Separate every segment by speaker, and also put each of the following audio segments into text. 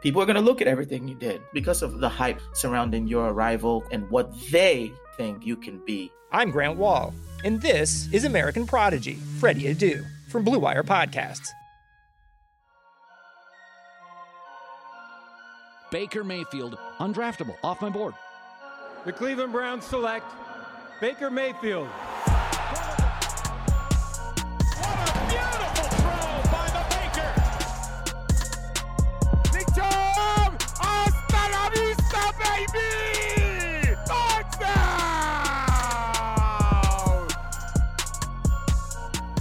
Speaker 1: People are going to look at everything you did because of the hype surrounding your arrival and what they think you can be.
Speaker 2: I'm Grant Wahl, and this is American Prodigy, Freddie Adu, from Blue Wire Podcasts.
Speaker 3: Baker Mayfield, undraftable, off my board.
Speaker 4: The Cleveland Browns select Baker Mayfield.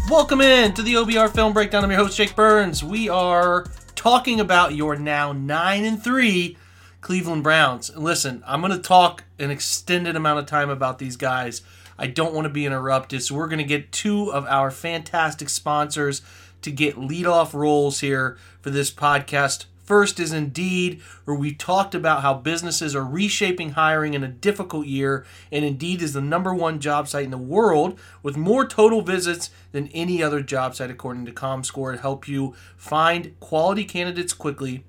Speaker 5: Welcome in to the OBR Film Breakdown. I'm your host Jake Burns. We are talking about your now nine and three Cleveland Browns. And listen, I'm going to talk an extended amount of time about these guys. I don't want to be interrupted, so we're going to get two of our fantastic sponsors to get leadoff roles here for this podcast. First is Indeed, where we talked about how businesses are reshaping hiring in a difficult year, and Indeed is the number one job site in the world with more total visits than any other job site, according to ComScore, to help you find quality candidates quickly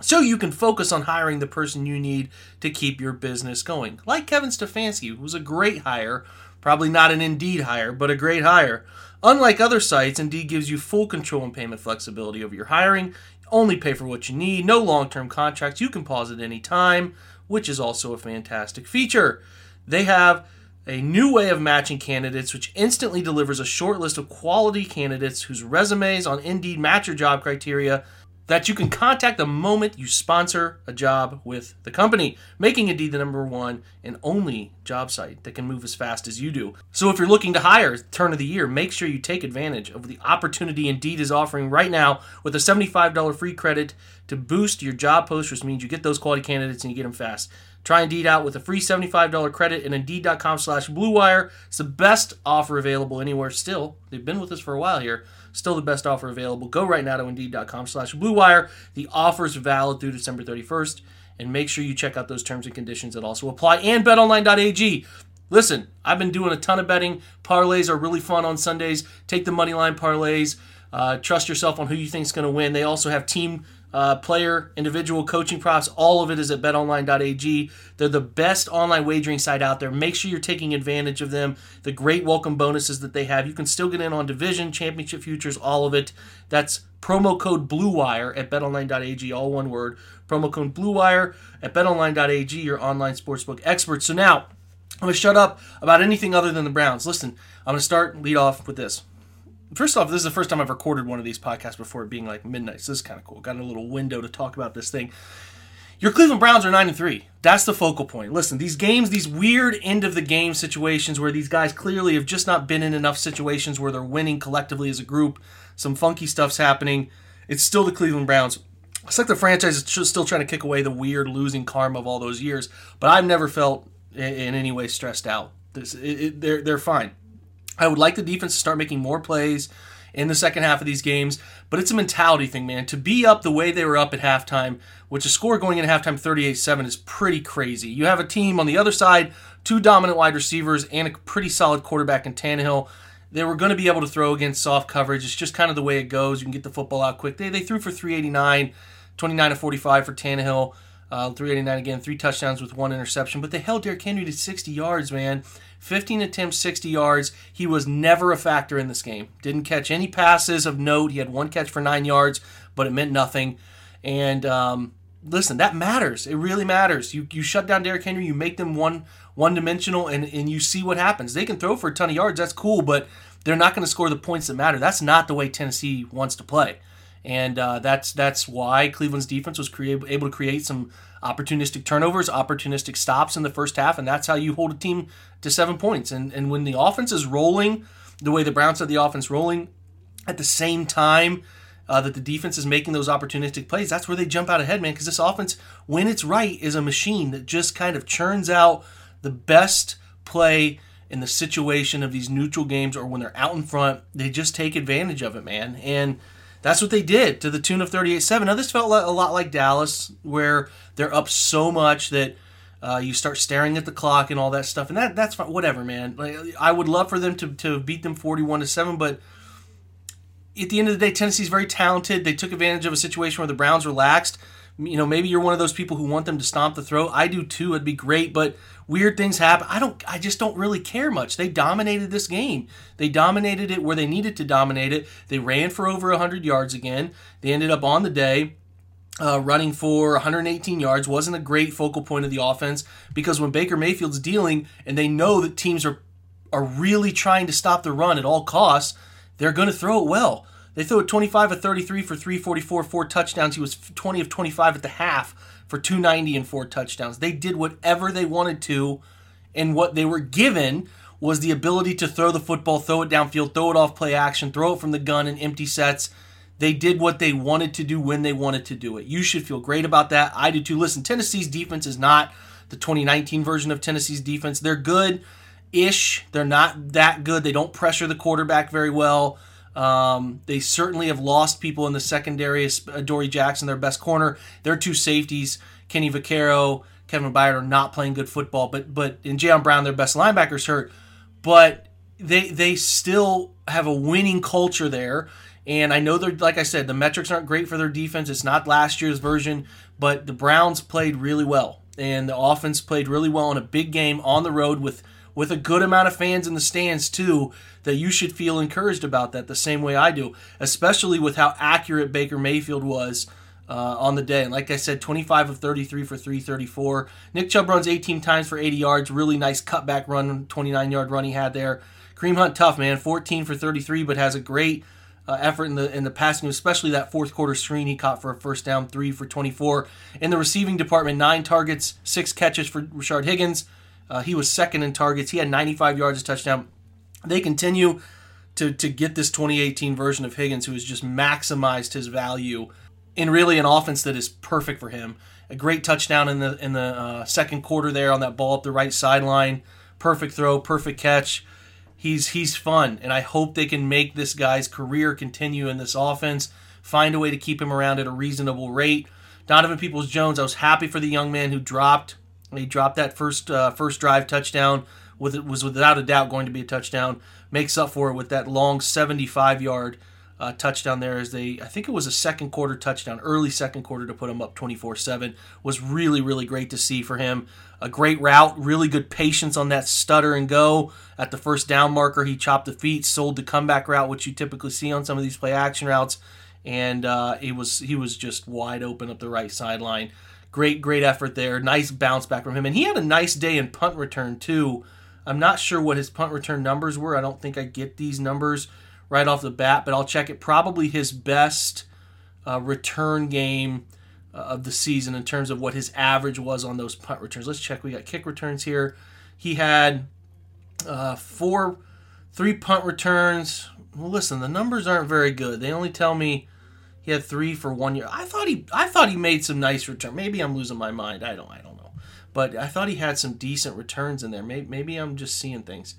Speaker 5: so you can focus on hiring the person you need to keep your business going. Like Kevin Stefanski, who was a great hire, probably not an Indeed hire, but a great hire. Unlike other sites, Indeed gives you full control and payment flexibility over your hiring only pay for what you need, no long term contracts. You can pause at any time, which is also a fantastic feature. They have a new way of matching candidates, which instantly delivers a short list of quality candidates whose resumes on Indeed match your job criteria that you can contact the moment you sponsor a job with the company, making Indeed the number one and only job site that can move as fast as you do. So if you're looking to hire turn of the year, make sure you take advantage of the opportunity Indeed is offering right now with a $75 free credit to boost your job post, which means you get those quality candidates and you get them fast. Try Indeed out with a free $75 credit at Indeed.com slash BlueWire. It's the best offer available anywhere still. They've been with us for a while here. Still the best offer available. Go right now to Indeed.com slash BlueWire. The offer is valid through December 31st. And make sure you check out those terms and conditions that also apply. And BetOnline.ag. Listen, I've been doing a ton of betting. Parlays are really fun on Sundays. Take the money line parlays. Uh, trust yourself on who you think is going to win. They also have team uh, player, individual coaching props. All of it is at betonline.ag. They're the best online wagering site out there. Make sure you're taking advantage of them. The great welcome bonuses that they have. You can still get in on division, championship futures, all of it. That's promo code BlueWire at betonline.ag, all one word. Promo code BlueWire at betonline.ag, your online sportsbook expert. So now, I'm going to shut up about anything other than the Browns. Listen, I'm going to start lead off with this. First off, this is the first time I've recorded one of these podcasts before it being like midnight. So this is kind of cool. Got a little window to talk about this thing. Your Cleveland Browns are nine and three. That's the focal point. Listen, these games, these weird end of the game situations where these guys clearly have just not been in enough situations where they're winning collectively as a group. Some funky stuff's happening. It's still the Cleveland Browns. It's like the franchise is still trying to kick away the weird losing karma of all those years. But I've never felt in any way stressed out. This, it, it, they're they're fine. I would like the defense to start making more plays in the second half of these games, but it's a mentality thing, man. To be up the way they were up at halftime, which a score going into halftime 38 7 is pretty crazy. You have a team on the other side, two dominant wide receivers, and a pretty solid quarterback in Tannehill. They were going to be able to throw against soft coverage. It's just kind of the way it goes. You can get the football out quick. They, they threw for 389, 29 to 45 for Tannehill. Uh, 389 again, three touchdowns with one interception, but they held Derrick Henry to 60 yards, man. 15 attempts, 60 yards. He was never a factor in this game. Didn't catch any passes of note. He had one catch for nine yards, but it meant nothing. And um, listen, that matters. It really matters. You you shut down Derrick Henry, you make them one one dimensional, and and you see what happens. They can throw for a ton of yards. That's cool, but they're not going to score the points that matter. That's not the way Tennessee wants to play, and uh, that's that's why Cleveland's defense was create, able to create some opportunistic turnovers, opportunistic stops in the first half, and that's how you hold a team to seven points. And and when the offense is rolling, the way the Browns had the offense rolling, at the same time uh, that the defense is making those opportunistic plays, that's where they jump out ahead, man. Because this offense, when it's right, is a machine that just kind of churns out the best play in the situation of these neutral games or when they're out in front. They just take advantage of it, man. And that's what they did to the tune of 38-7. Now this felt a lot like Dallas, where they're up so much that uh, you start staring at the clock and all that stuff, and that that's fine. Whatever, man. Like I would love for them to to beat them 41 to seven, but at the end of the day, Tennessee's very talented. They took advantage of a situation where the Browns relaxed. You know, maybe you're one of those people who want them to stomp the throat. I do too. It'd be great, but weird things happen. I don't. I just don't really care much. They dominated this game. They dominated it where they needed to dominate it. They ran for over 100 yards again. They ended up on the day. Uh, running for 118 yards wasn't a great focal point of the offense because when Baker Mayfield's dealing and they know that teams are are really trying to stop the run at all costs, they're going to throw it well. They threw it 25 of 33 for 344, four touchdowns. He was 20 of 25 at the half for 290 and four touchdowns. They did whatever they wanted to, and what they were given was the ability to throw the football, throw it downfield, throw it off play action, throw it from the gun in empty sets. They did what they wanted to do when they wanted to do it. You should feel great about that. I do too. Listen, Tennessee's defense is not the 2019 version of Tennessee's defense. They're good ish. They're not that good. They don't pressure the quarterback very well. Um, they certainly have lost people in the secondary. Dory Jackson, their best corner. Their two safeties, Kenny Vaccaro, Kevin Byard, are not playing good football. But but in Jayon Brown, their best linebackers hurt. But they they still have a winning culture there. And I know they're like I said, the metrics aren't great for their defense. It's not last year's version, but the Browns played really well, and the offense played really well in a big game on the road with with a good amount of fans in the stands too that you should feel encouraged about that the same way I do, especially with how accurate Baker Mayfield was uh, on the day. And like I said, 25 of 33 for 334. Nick Chubb runs 18 times for 80 yards. Really nice cutback run, 29 yard run he had there. Kareem Hunt, tough man, 14 for 33, but has a great uh, effort in the in the passing, especially that fourth quarter screen he caught for a first down, three for 24. In the receiving department, nine targets, six catches for Rashard Higgins. Uh, he was second in targets. He had 95 yards, a touchdown. They continue to, to get this 2018 version of Higgins, who has just maximized his value in really an offense that is perfect for him. A great touchdown in the in the uh, second quarter there on that ball up the right sideline. Perfect throw, perfect catch. He's he's fun, and I hope they can make this guy's career continue in this offense. Find a way to keep him around at a reasonable rate. Donovan Peoples Jones, I was happy for the young man who dropped he dropped that first uh, first drive touchdown. With it was without a doubt going to be a touchdown. Makes up for it with that long 75 yard uh, touchdown there. As they, I think it was a second quarter touchdown, early second quarter to put him up 24 seven. Was really really great to see for him. A great route, really good patience on that stutter and go at the first down marker. He chopped the feet, sold the comeback route, which you typically see on some of these play action routes, and uh, he was he was just wide open up the right sideline. Great, great effort there. Nice bounce back from him. And he had a nice day in punt return, too. I'm not sure what his punt return numbers were. I don't think I get these numbers right off the bat, but I'll check it. Probably his best uh, return game uh, of the season in terms of what his average was on those punt returns. Let's check. We got kick returns here. He had uh, four, three punt returns. Well, listen, the numbers aren't very good. They only tell me he had three for one year. I thought he I thought he made some nice return. Maybe I'm losing my mind. I don't I don't know. But I thought he had some decent returns in there. Maybe, maybe I'm just seeing things.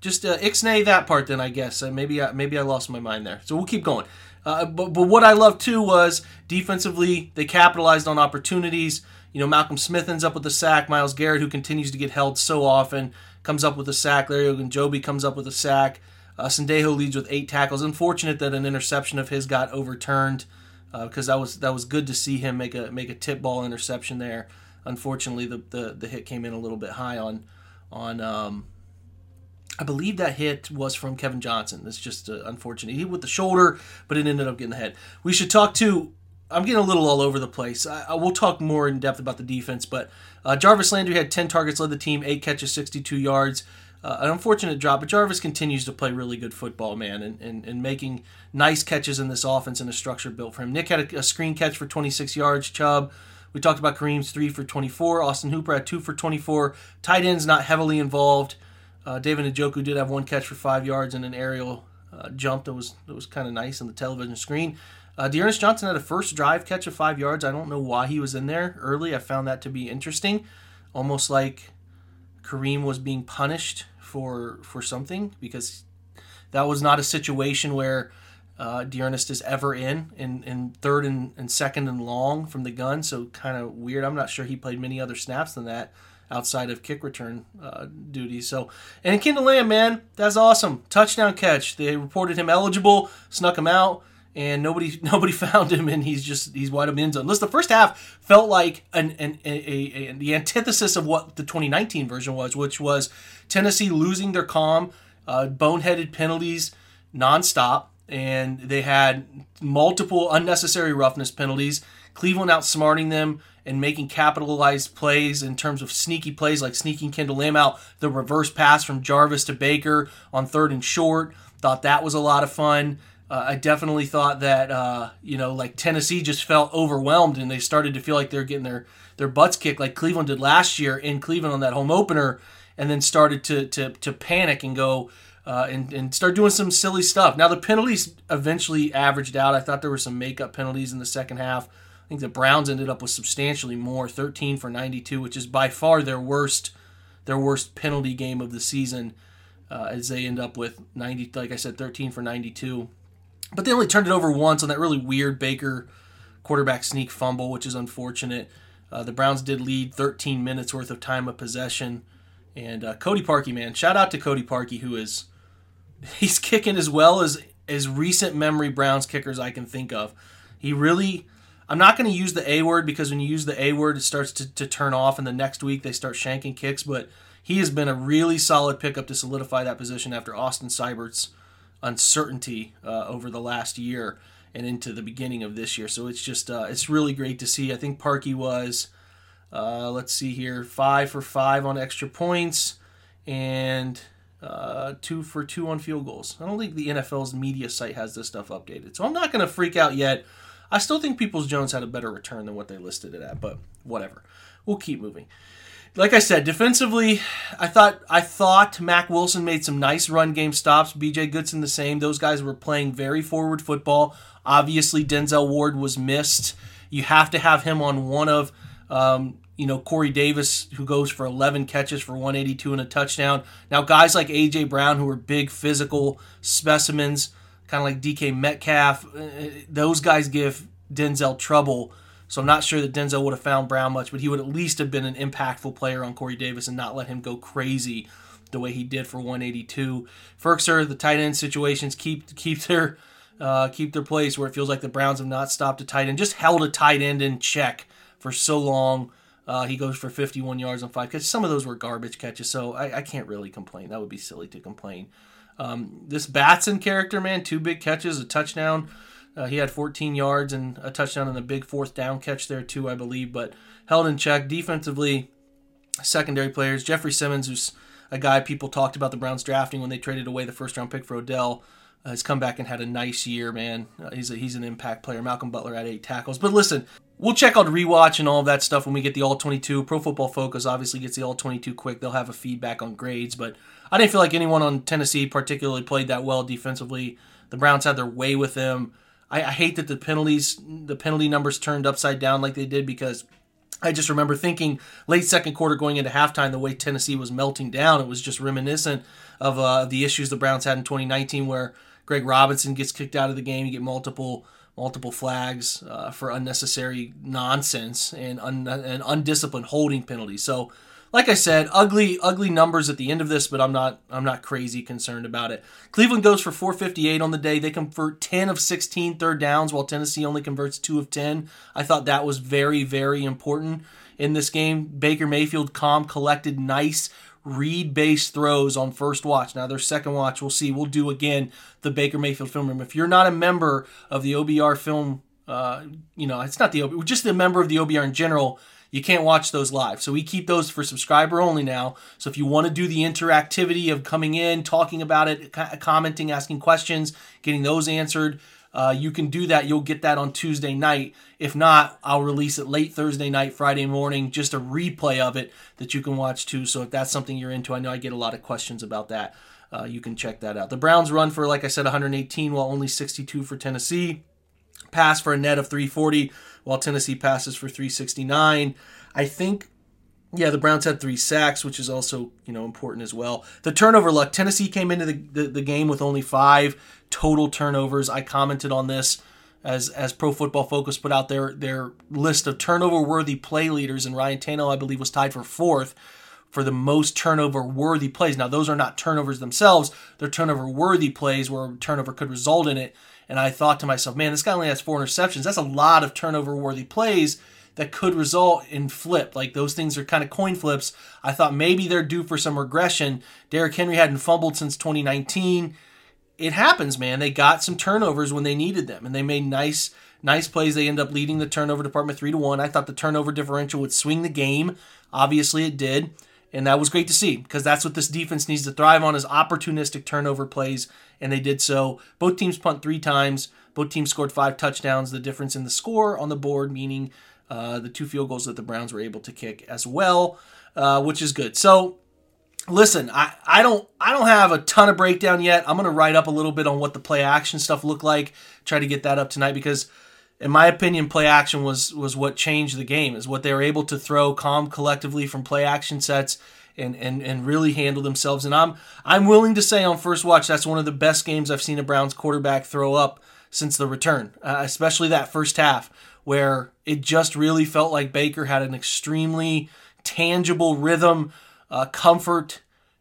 Speaker 5: Just uh, ixnay that part then I guess. Uh, maybe I, maybe I lost my mind there. So we'll keep going. Uh, but, but what I love too was defensively they capitalized on opportunities. You know Malcolm Smith ends up with a sack. Myles Garrett, who continues to get held so often, comes up with a sack. Larry Ogunjobi comes up with a sack. Uh, Sendejo leads with eight tackles. Unfortunate that an interception of his got overturned because uh, that was that was good to see him make a make a tip ball interception there. Unfortunately, the, the, the hit came in a little bit high on on. Um, I believe that hit was from Kevin Johnson. It's just uh, unfortunate. He hit with the shoulder, but it ended up getting the head. We should talk to I'm getting a little all over the place. I, I will talk more in depth about the defense, but uh, Jarvis Landry had 10 targets, led the team, eight catches, 62 yards. Uh, an unfortunate drop, but Jarvis continues to play really good football, man, and, and, and making nice catches in this offense and a structure built for him. Nick had a, a screen catch for 26 yards. Chubb, we talked about Kareem's three for 24. Austin Hooper had two for 24. Tight ends not heavily involved. Uh, David Njoku did have one catch for five yards and an aerial uh, jump that was that was kind of nice on the television screen. Uh, D'Ernest Johnson had a first drive catch of five yards. I don't know why he was in there early. I found that to be interesting, almost like Kareem was being punished for for something because that was not a situation where uh, is ever in, in in third and, and second and long from the gun. So kind of weird. I'm not sure he played many other snaps than that outside of kick return uh, duties. So and Kendall Lamb, man, that's awesome. Touchdown catch. They reported him eligible, snuck him out and nobody nobody found him, and he's just he's wide open end zone. Listen, the first half felt like an, an a, a, a, the antithesis of what the 2019 version was, which was Tennessee losing their calm, uh, boneheaded penalties nonstop, and they had multiple unnecessary roughness penalties. Cleveland outsmarting them and making capitalized plays in terms of sneaky plays like sneaking Kendall Lamb out, the reverse pass from Jarvis to Baker on third and short. Thought that was a lot of fun. Uh, I definitely thought that uh, you know, like Tennessee just felt overwhelmed and they started to feel like they're getting their their butts kicked, like Cleveland did last year in Cleveland on that home opener, and then started to to to panic and go uh, and and start doing some silly stuff. Now the penalties eventually averaged out. I thought there were some makeup penalties in the second half. I think the Browns ended up with substantially more, 13 for 92, which is by far their worst their worst penalty game of the season. Uh, as they end up with 90, like I said, 13 for 92. But they only turned it over once on that really weird Baker quarterback sneak fumble, which is unfortunate. Uh, the Browns did lead 13 minutes worth of time of possession. And uh, Cody Parkey, man, shout out to Cody Parkey, who is he's kicking as well as as recent memory Browns kickers I can think of. He really, I'm not going to use the A word because when you use the A word, it starts to, to turn off, and the next week they start shanking kicks. But he has been a really solid pickup to solidify that position after Austin Seibert's uncertainty uh, over the last year and into the beginning of this year. So it's just uh, it's really great to see. I think Parkey was uh, let's see here five for five on extra points and uh, two for two on field goals. I don't think the NFL's media site has this stuff updated, so I'm not going to freak out yet. I still think Peoples Jones had a better return than what they listed it at, but whatever. We'll keep moving like I said, defensively, I thought I thought Mack Wilson made some nice run game stops. B.J. Goodson the same. Those guys were playing very forward football. Obviously, Denzel Ward was missed. You have to have him on one of, um, you know, Corey Davis, who goes for 11 catches for 182 and a touchdown. Now, guys like A.J. Brown, who are big physical specimens, kind of like DK Metcalf, uh, those guys give Denzel trouble so I'm not sure that Denzel would have found Brown much, but he would at least have been an impactful player on Corey Davis and not let him go crazy the way he did for 182. Firkser, the tight end situations keep keep their uh, keep their place where it feels like the Browns have not stopped a tight end, just held a tight end in check for so long. Uh, he goes for 51 yards on five catches. Some of those were garbage catches, so I, I can't really complain. That would be silly to complain. Um, this Batson character, man, two big catches, a touchdown. Uh, he had 14 yards and a touchdown and a big fourth down catch there too, I believe. But held in check defensively. Secondary players, Jeffery Simmons, who's a guy people talked about the Browns drafting when they traded away the first round pick for Odell, uh, has come back and had a nice year, man. Uh, he's a, he's an impact player. Malcolm Butler had eight tackles. But listen, we'll check out rewatch and all of that stuff when we get the All 22. Pro Football Focus obviously gets the All 22 quick. They'll have a feedback on grades, but I didn't feel like anyone on Tennessee particularly played that well defensively. The Browns had their way with them. I, I hate that the penalties, the penalty numbers turned upside down like they did because I just remember thinking late second quarter going into halftime, the way Tennessee was melting down, it was just reminiscent of uh, the issues the Browns had in 2019, where Greg Robinson gets kicked out of the game. You get multiple multiple flags uh, for unnecessary nonsense and, un- and undisciplined holding penalties. So like I said, ugly, ugly numbers at the end of this, but I'm not, I'm not crazy concerned about it. Cleveland goes for 458 on the day. They convert 10 of 16 third downs, while Tennessee only converts two of 10. I thought that was very, very important in this game. Baker Mayfield, calm, collected, nice read based throws on first watch. Now, their second watch, we'll see. We'll do again the Baker Mayfield film room. If you're not a member of the OBR film uh, you know, it's not the OB, just a member of the OBR in general, you can't watch those live. So we keep those for subscriber only now. So if you want to do the interactivity of coming in, talking about it, commenting, asking questions, getting those answered, uh, you can do that. You'll get that on Tuesday night. If not, I'll release it late Thursday night, Friday morning, just a replay of it that you can watch too. So if that's something you're into, I know I get a lot of questions about that. Uh, you can check that out. The Browns run for, like I said, 118, while only 62 for Tennessee. Pass for a net of 340 while Tennessee passes for 369. I think yeah, the Browns had three sacks, which is also you know important as well. The turnover luck. Tennessee came into the, the, the, game with only five total turnovers. I commented on this as as Pro Football Focus put out their their list of turnover worthy play leaders, and Ryan Tannehill I believe was tied for fourth for the most turnover worthy plays. Now those are not turnovers themselves; they're turnover worthy plays where a turnover could result in it. And I thought to myself, man, this guy only has four interceptions. That's a lot of turnover worthy plays that could result in flip. Like those things are kind of coin flips. I thought maybe they're due for some regression. Derrick Henry hadn't fumbled since 2019. It happens, man. They got some turnovers when they needed them, and they made nice, nice plays. They end up leading the turnover department three to one. I thought the turnover differential would swing the game. Obviously, it did. And that was great to see because that's what this defense needs to thrive on is opportunistic turnover plays, and they did so. Both teams punt three times. Both teams scored five touchdowns. The difference in the score on the board, meaning uh, the two field goals that the Browns were able to kick as well, uh, which is good. So, listen, I, I don't I don't have a ton of breakdown yet. I'm gonna write up a little bit on what the play action stuff looked like. Try to get that up tonight because in my opinion, play action was was what changed the game. Is what they were able to throw calm collectively from play action sets and and and really handle themselves. And I'm I'm willing to say on first watch that's one of the best games I've seen a Browns quarterback throw up since the return, uh, especially that first half where it just really felt like Baker had an extremely tangible rhythm, uh, comfort,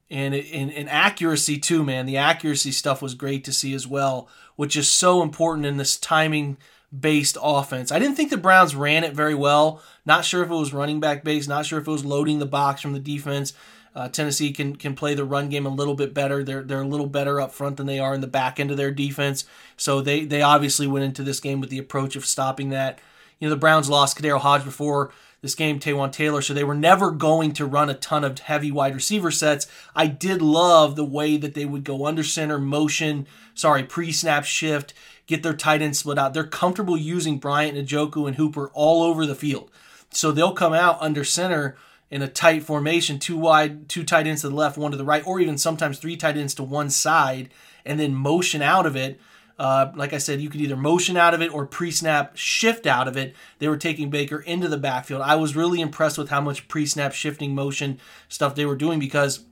Speaker 5: and, and, and accuracy too. Man, the accuracy stuff was great to see as well, which is so important in this timing based offense. I didn't think the Browns ran it very well. Not sure if it was running back based, not sure if it was loading the box from the defense. Uh, Tennessee can can play the run game a little bit better. They're they're a little better up front than they are in the back end of their defense. So they they obviously went into this game with the approach of stopping that. You know the Browns lost KhaDarel Hodge before this game, Taywan Taylor, so they were never going to run a ton of heavy wide receiver sets. I did love the way that they would go under center, motion, sorry, pre snap shift get their tight end split out. They're comfortable using Bryant, Njoku, and Hooper all over the field. So they'll come out under center in a tight formation, two wide, two tight ends to the left, one to the right, or even sometimes three tight ends to one side, and then motion out of it. Uh, like I said, you could either motion out of it or pre snap shift out of it. They were taking Baker into the backfield. I was really impressed with how much pre snap shifting motion stuff they were doing because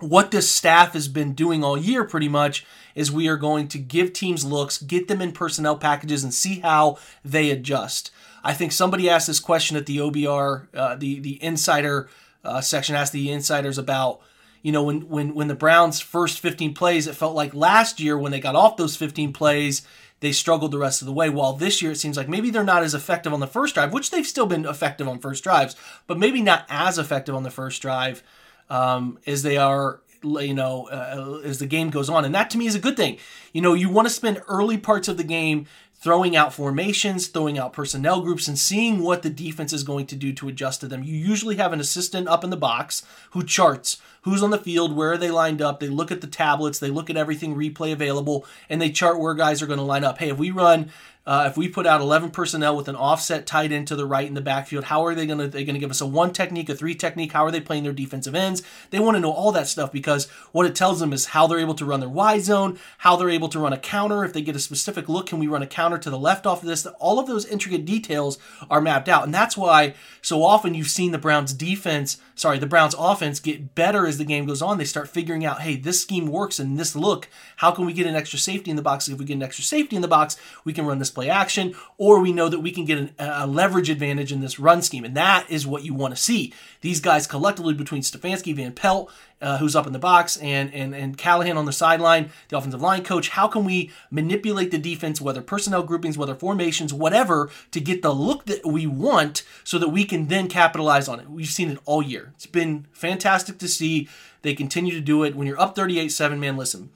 Speaker 5: what this staff has been doing all year pretty much is we are going to give teams looks, get them in personnel packages, and see how they adjust. I think somebody asked this question at the OBR, uh, the the insider uh, section asked the insiders about, you know, when when when the Browns' first 15 plays, it felt like last year when they got off those 15 plays, they struggled the rest of the way. While this year it seems like maybe they're not as effective on the first drive, which they've still been effective on first drives, but maybe not as effective on the first drive um, as they are you know uh, as the game goes on. And that to me is a good thing. You know you want to spend early parts of the game throwing out formations throwing out personnel groups and seeing what the defense is going to do to adjust to them. You usually have an assistant up in the box who charts who's on the field where are they lined up they look at the tablets they look at everything replay available and they chart where guys are going to line up hey if we run uh, if we put out 11 personnel with an offset tight end to the right in the backfield, how are they going to they going to give us a one technique, a three technique? How are they playing their defensive ends? They want to know all that stuff because what it tells them is how they're able to run their Y zone, how they're able to run a counter. If they get a specific look, can we run a counter to the left off of this? All of those intricate details are mapped out, and that's why so often you've seen the Browns defense, sorry, the Browns offense get better as the game goes on. They start figuring out, hey, this scheme works and this look. How can we get an extra safety in the box? If we get an extra safety in the box, we can run this play action, or we know that we can get an, a leverage advantage in this run scheme. And that is what you want to see. These guys collectively between Stefanski, Van Pelt, uh, who's up in the box, and, and, and Callahan on the sideline, the offensive line coach. How can we manipulate the defense, whether personnel groupings, whether formations, whatever, to get the look that we want so that we can then capitalize on it? We've seen it all year. It's been fantastic to see. They continue to do it. When you're up 38 7, man, listen,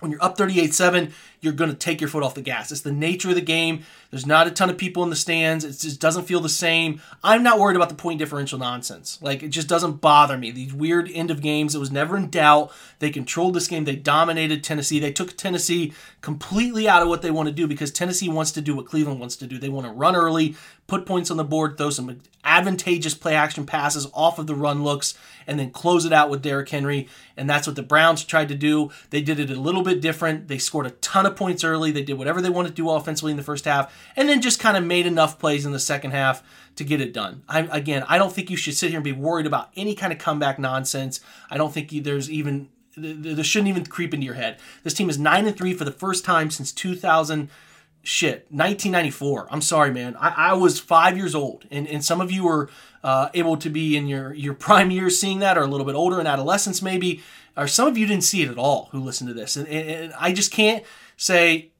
Speaker 5: when you're up 38 7, you're going to take your foot off the gas. It's the nature of the game. There's not a ton of people in the stands. It just doesn't feel the same. I'm not worried about the point differential nonsense. Like, it just doesn't bother me. These weird end of games, it was never in doubt. They controlled this game. They dominated Tennessee. They took Tennessee completely out of what they want to do because Tennessee wants to do what Cleveland wants to do. They want to run early, put points on the board, throw some advantageous play action passes off of the run looks, and then close it out with Derrick Henry. And that's what the Browns tried to do. They did it a little bit different. They scored a ton of points early. They did whatever they wanted to do offensively in the first half, and then just kind of made enough plays in the second half to get it done. I, again, I don't think you should sit here and be worried about any kind of comeback nonsense. I don't think there's even this shouldn't even creep into your head. This team is nine and three for the first time since 2000 shit 1994 i'm sorry man. I, I was five years old and, and some of you were uh, able to be in your, your prime years seeing that or a little bit older in adolescence maybe or some of you didn't see it at all who listened to this. And, and, and i just can't say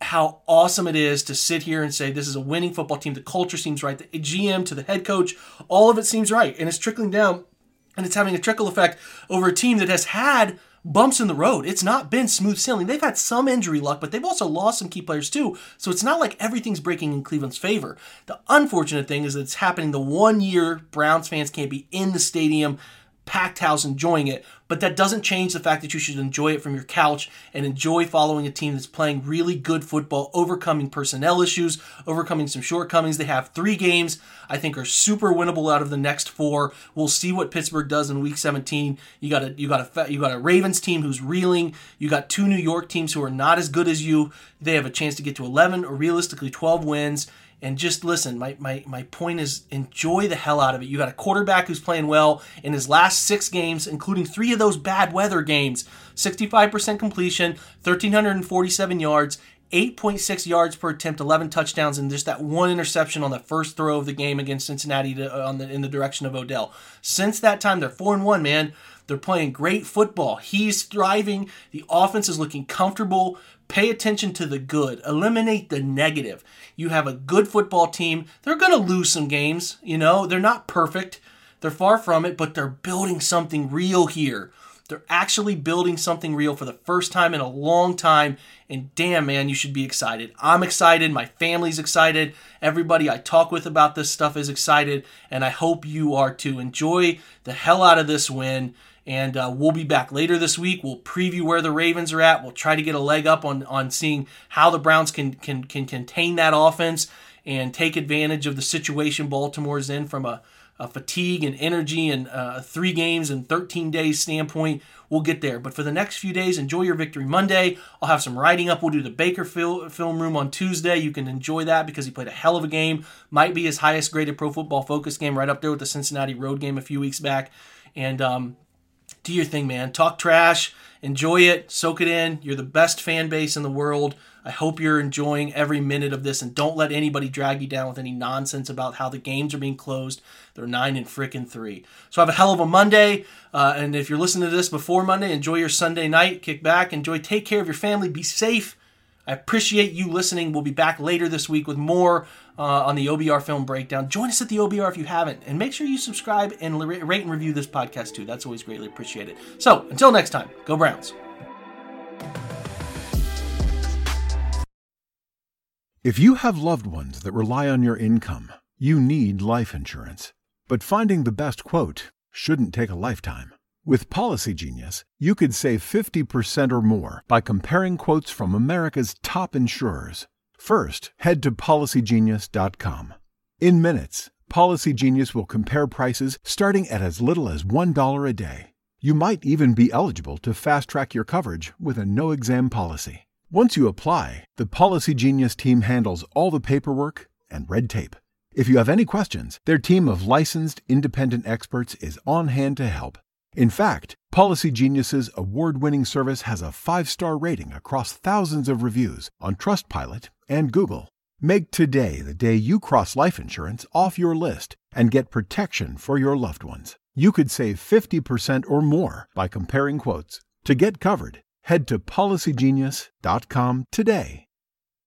Speaker 5: how awesome it is to sit here and say this is a winning football team. The culture seems right. The gm to the head coach all of it seems right. And it's trickling down and it's having a trickle effect over a team that has had bumps in the road. It's not been smooth sailing. They've had some injury luck, but they've also lost some key players too. So it's not like everything's breaking in Cleveland's favor. The unfortunate thing is that it's happening the one year Browns fans can't be in the stadium packed house enjoying it, but that doesn't change the fact that you should enjoy it from your couch and enjoy following a team that's playing really good football, overcoming personnel issues, overcoming some shortcomings. They have three games I think are super winnable out of the next four. We'll see what Pittsburgh does in Week 17. You got a you got a you got a Ravens team who's reeling. You got two New York teams who are not as good as you. They have a chance to get to 11 or realistically 12 wins and just listen. My, my, my point is enjoy the hell out of it. You got a quarterback who's playing well in his last six games, including three of those bad weather games 65% completion, 1,347 yards. 8.6 yards per attempt, 11 touchdowns, and just that one interception on the first throw of the game against Cincinnati to, uh, the, in the direction of Odell. Since that time, they're 4 and 1, man. They're playing great football. He's thriving. The offense is looking comfortable. Pay attention to the good, eliminate the negative. You have a good football team. They're going to lose some games, you know, they're not perfect. They're far from it, but they're building something real here. They're actually building something real for the first time in a long time. And damn, man, you should be excited. I'm excited. My family's excited. Everybody I talk with about this stuff is excited. And I hope you are too. Enjoy the hell out of this win. And uh, we'll be back later this week. We'll preview where the Ravens are at. We'll try to get a leg up on, on seeing how the Browns can, can, can contain that offense and take advantage of the situation Baltimore's in from a, a fatigue and energy and uh, three games and 13 days standpoint. We'll get there. But for the next few days, enjoy your Victory Monday. I'll have some writing up. We'll do the Baker fil- Film Room on Tuesday. You can enjoy that because he played a hell of a game. Might be his highest graded Pro Football Focus game, right up there with the Cincinnati Road game a few weeks back. And um, do your thing, man. Talk trash, enjoy it, soak it in. You're the best fan base in the world. I hope you're enjoying every minute of this and don't let anybody drag you down with any nonsense about how the games are being closed. They're nine and freaking three. So have a hell of a Monday. Uh, and if you're listening to this before Monday, enjoy your Sunday night. Kick back, enjoy, take care of your family, be safe. I appreciate you listening. We'll be back later this week with more uh, on the OBR film breakdown. Join us at the OBR if you haven't, and make sure you subscribe and rate and review this podcast too. That's always greatly appreciated. So until next time, go Browns.
Speaker 6: If you have loved ones that rely on your income, you need life insurance. But finding the best quote shouldn't take a lifetime. With Policy Genius, you could save 50% or more by comparing quotes from America's top insurers. First, head to policygenius.com. In minutes, PolicyGenius will compare prices starting at as little as $1 a day. You might even be eligible to fast track your coverage with a no exam policy. Once you apply, the PolicyGenius team handles all the paperwork and red tape. If you have any questions, their team of licensed independent experts is on hand to help. In fact, PolicyGenius's award-winning service has a 5-star rating across thousands of reviews on Trustpilot and Google. Make today the day you cross life insurance off your list and get protection for your loved ones. You could save 50% or more by comparing quotes. To get covered, head to policygenius.com today.